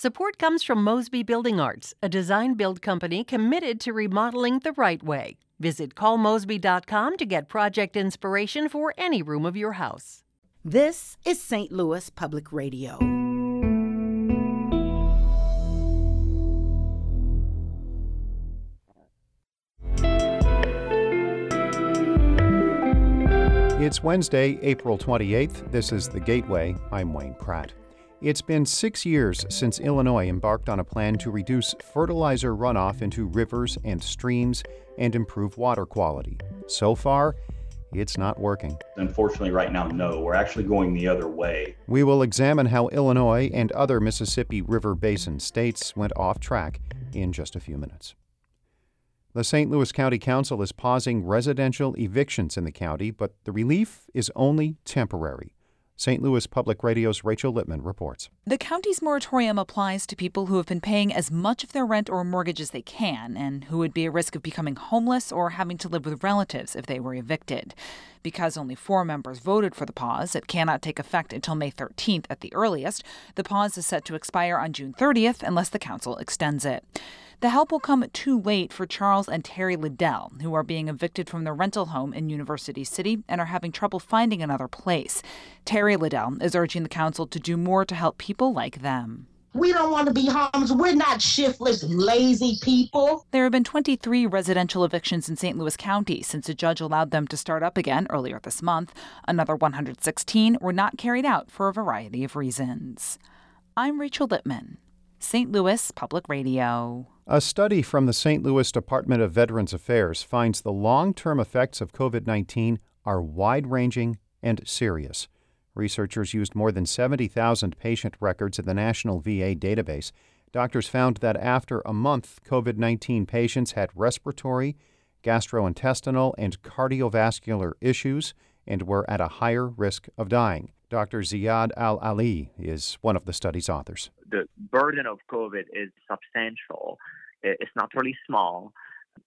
Support comes from Mosby Building Arts, a design build company committed to remodeling the right way. Visit callmosby.com to get project inspiration for any room of your house. This is St. Louis Public Radio. It's Wednesday, April 28th. This is The Gateway. I'm Wayne Pratt. It's been six years since Illinois embarked on a plan to reduce fertilizer runoff into rivers and streams and improve water quality. So far, it's not working. Unfortunately, right now, no. We're actually going the other way. We will examine how Illinois and other Mississippi River Basin states went off track in just a few minutes. The St. Louis County Council is pausing residential evictions in the county, but the relief is only temporary. St. Louis Public Radio's Rachel Lippman reports. The county's moratorium applies to people who have been paying as much of their rent or mortgage as they can and who would be at risk of becoming homeless or having to live with relatives if they were evicted. Because only four members voted for the pause, it cannot take effect until May 13th at the earliest. The pause is set to expire on June 30th unless the council extends it. The help will come too late for Charles and Terry Liddell, who are being evicted from their rental home in University City and are having trouble finding another place. Terry Liddell is urging the council to do more to help people like them. We don't want to be homeless. We're not shiftless, lazy people. There have been 23 residential evictions in St. Louis County since a judge allowed them to start up again earlier this month. Another 116 were not carried out for a variety of reasons. I'm Rachel Lippman, St. Louis Public Radio. A study from the St. Louis Department of Veterans Affairs finds the long term effects of COVID 19 are wide ranging and serious. Researchers used more than 70,000 patient records in the National VA database. Doctors found that after a month, COVID 19 patients had respiratory, gastrointestinal, and cardiovascular issues and were at a higher risk of dying. Dr. Ziyad Al-Aly is one of the study's authors. The burden of COVID is substantial. It's not really small,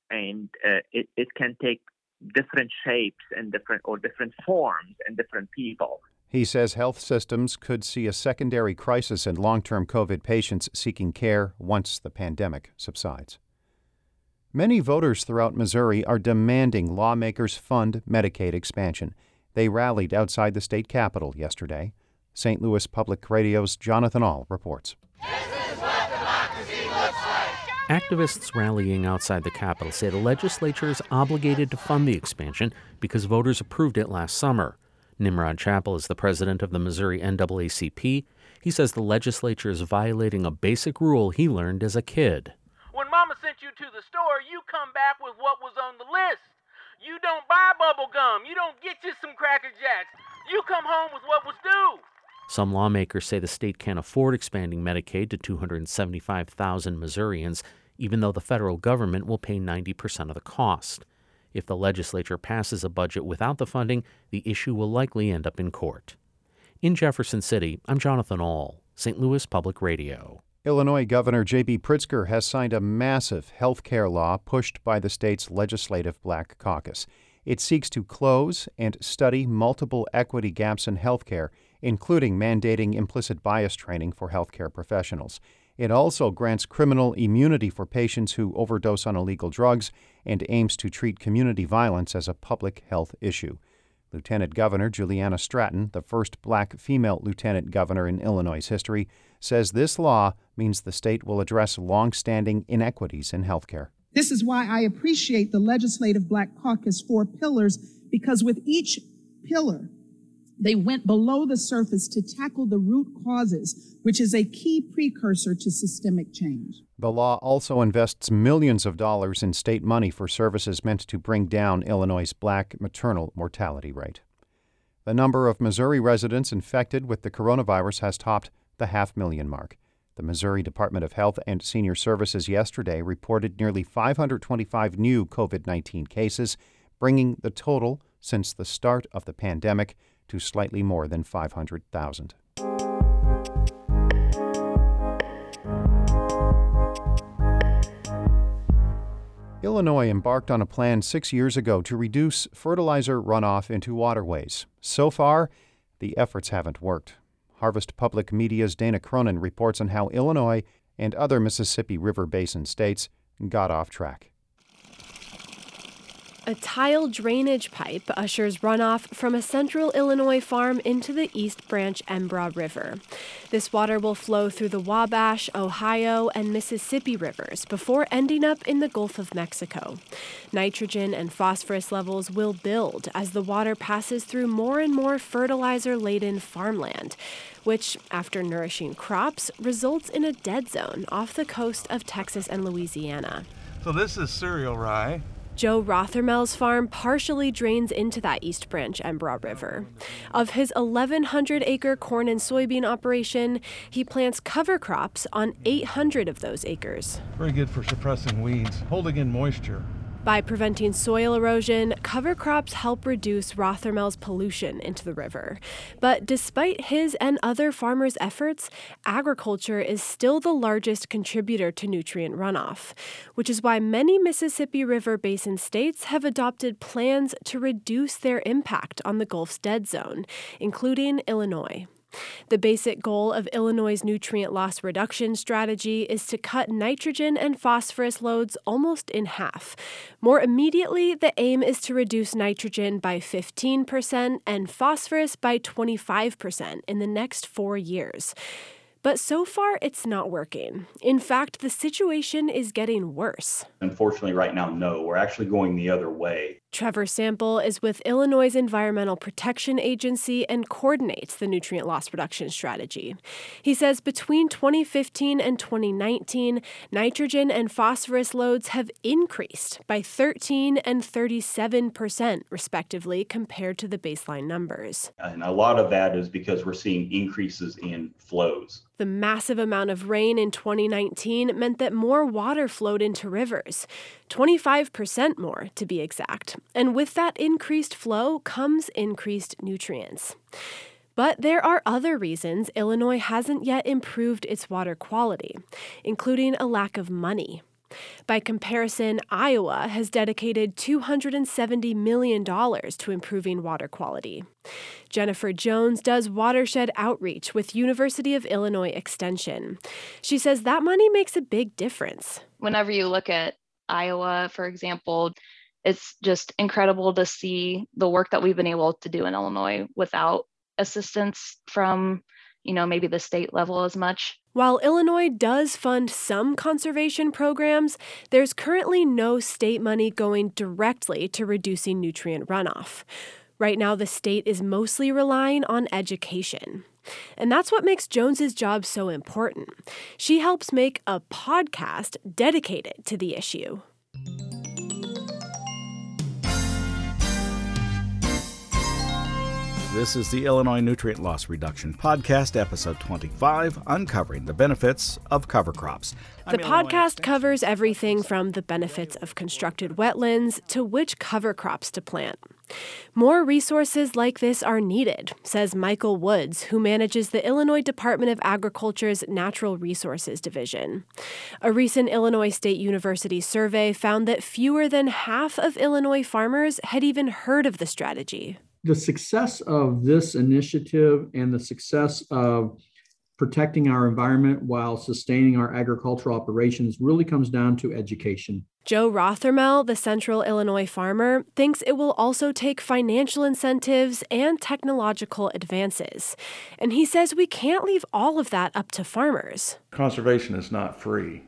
and uh, it, it can take different shapes and different or different forms in different people. He says health systems could see a secondary crisis in long term COVID patients seeking care once the pandemic subsides. Many voters throughout Missouri are demanding lawmakers fund Medicaid expansion. They rallied outside the state capitol yesterday. St. Louis Public Radio's Jonathan Ahl reports. Activists rallying outside the Capitol say the legislature is obligated to fund the expansion because voters approved it last summer. Nimrod Chapel is the president of the Missouri NAACP. He says the legislature is violating a basic rule he learned as a kid. When Mama sent you to the store, you come back with what was on the list. You don't buy bubble gum. You don't get you some Cracker Jacks. You come home with what was due. Some lawmakers say the state can't afford expanding Medicaid to 275,000 Missourians, even though the federal government will pay 90% of the cost. If the legislature passes a budget without the funding, the issue will likely end up in court. In Jefferson City, I'm Jonathan Ahl, St. Louis Public Radio. Illinois Governor J.B. Pritzker has signed a massive health care law pushed by the state's legislative black caucus. It seeks to close and study multiple equity gaps in health care, including mandating implicit bias training for healthcare professionals. It also grants criminal immunity for patients who overdose on illegal drugs and aims to treat community violence as a public health issue. Lieutenant Governor Juliana Stratton, the first black female lieutenant governor in Illinois' history, says this law means the state will address long-standing inequities in health care. This is why I appreciate the Legislative Black Caucus four pillars, because with each pillar, they went below the surface to tackle the root causes, which is a key precursor to systemic change. The law also invests millions of dollars in state money for services meant to bring down Illinois' black maternal mortality rate. The number of Missouri residents infected with the coronavirus has topped the half million mark. The Missouri Department of Health and Senior Services yesterday reported nearly 525 new COVID 19 cases, bringing the total since the start of the pandemic to slightly more than 500,000. Illinois embarked on a plan six years ago to reduce fertilizer runoff into waterways. So far, the efforts haven't worked. Harvest Public Media's Dana Cronin reports on how Illinois and other Mississippi River Basin states got off track. A tile drainage pipe ushers runoff from a central Illinois farm into the East Branch Embarras River. This water will flow through the Wabash, Ohio, and Mississippi rivers before ending up in the Gulf of Mexico. Nitrogen and phosphorus levels will build as the water passes through more and more fertilizer laden farmland, which, after nourishing crops, results in a dead zone off the coast of Texas and Louisiana. So, this is cereal rye. Joe Rothermel's farm partially drains into that East Branch Embarras River. Of his 1,100 acre corn and soybean operation, he plants cover crops on 800 of those acres. Very good for suppressing weeds, holding in moisture. By preventing soil erosion, cover crops help reduce Rothermel's pollution into the river. But despite his and other farmers' efforts, agriculture is still the largest contributor to nutrient runoff, which is why many Mississippi River Basin states have adopted plans to reduce their impact on the Gulf's dead zone, including Illinois. The basic goal of Illinois' nutrient loss reduction strategy is to cut nitrogen and phosphorus loads almost in half. More immediately, the aim is to reduce nitrogen by 15% and phosphorus by 25% in the next four years. But so far, it's not working. In fact, the situation is getting worse. Unfortunately, right now, no. We're actually going the other way. Trevor Sample is with Illinois' Environmental Protection Agency and coordinates the nutrient loss reduction strategy. He says between 2015 and 2019, nitrogen and phosphorus loads have increased by 13 and 37 percent, respectively, compared to the baseline numbers. And a lot of that is because we're seeing increases in flows. The massive amount of rain in 2019 meant that more water flowed into rivers, 25% more to be exact. And with that increased flow comes increased nutrients. But there are other reasons Illinois hasn't yet improved its water quality, including a lack of money. By comparison, Iowa has dedicated $270 million to improving water quality. Jennifer Jones does watershed outreach with University of Illinois Extension. She says that money makes a big difference. Whenever you look at Iowa, for example, it's just incredible to see the work that we've been able to do in Illinois without assistance from, you know, maybe the state level as much. While Illinois does fund some conservation programs, there's currently no state money going directly to reducing nutrient runoff. Right now, the state is mostly relying on education. And that's what makes Jones's job so important. She helps make a podcast dedicated to the issue. This is the Illinois Nutrient Loss Reduction Podcast, episode 25, uncovering the benefits of cover crops. The podcast covers everything from the benefits of constructed wetlands to which cover crops to plant. More resources like this are needed, says Michael Woods, who manages the Illinois Department of Agriculture's Natural Resources Division. A recent Illinois State University survey found that fewer than half of Illinois farmers had even heard of the strategy the success of this initiative and the success of protecting our environment while sustaining our agricultural operations really comes down to education. Joe Rothermel, the Central Illinois farmer, thinks it will also take financial incentives and technological advances. And he says we can't leave all of that up to farmers. Conservation is not free.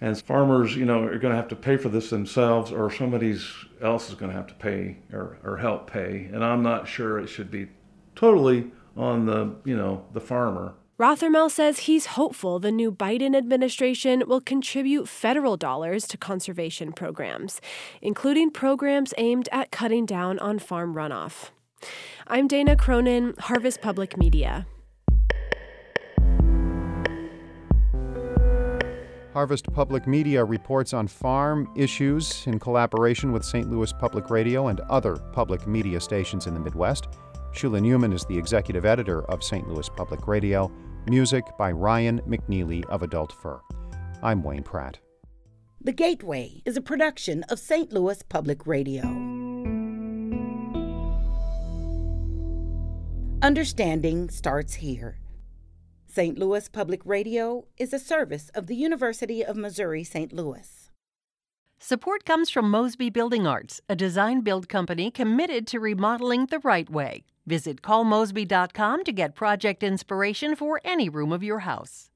And farmers, you know, are going to have to pay for this themselves, or somebody else is going to have to pay or, or help pay. And I'm not sure it should be totally on the, you know, the farmer. Rothermel says he's hopeful the new Biden administration will contribute federal dollars to conservation programs, including programs aimed at cutting down on farm runoff. I'm Dana Cronin, Harvest Public Media. Harvest Public Media reports on farm issues in collaboration with St. Louis Public Radio and other public media stations in the Midwest. Shula Neuman is the executive editor of St. Louis Public Radio. Music by Ryan McNeely of Adult Fur. I'm Wayne Pratt. The Gateway is a production of St. Louis Public Radio. Understanding starts here. St. Louis Public Radio is a service of the University of Missouri St. Louis. Support comes from Mosby Building Arts, a design build company committed to remodeling the right way. Visit callmosby.com to get project inspiration for any room of your house.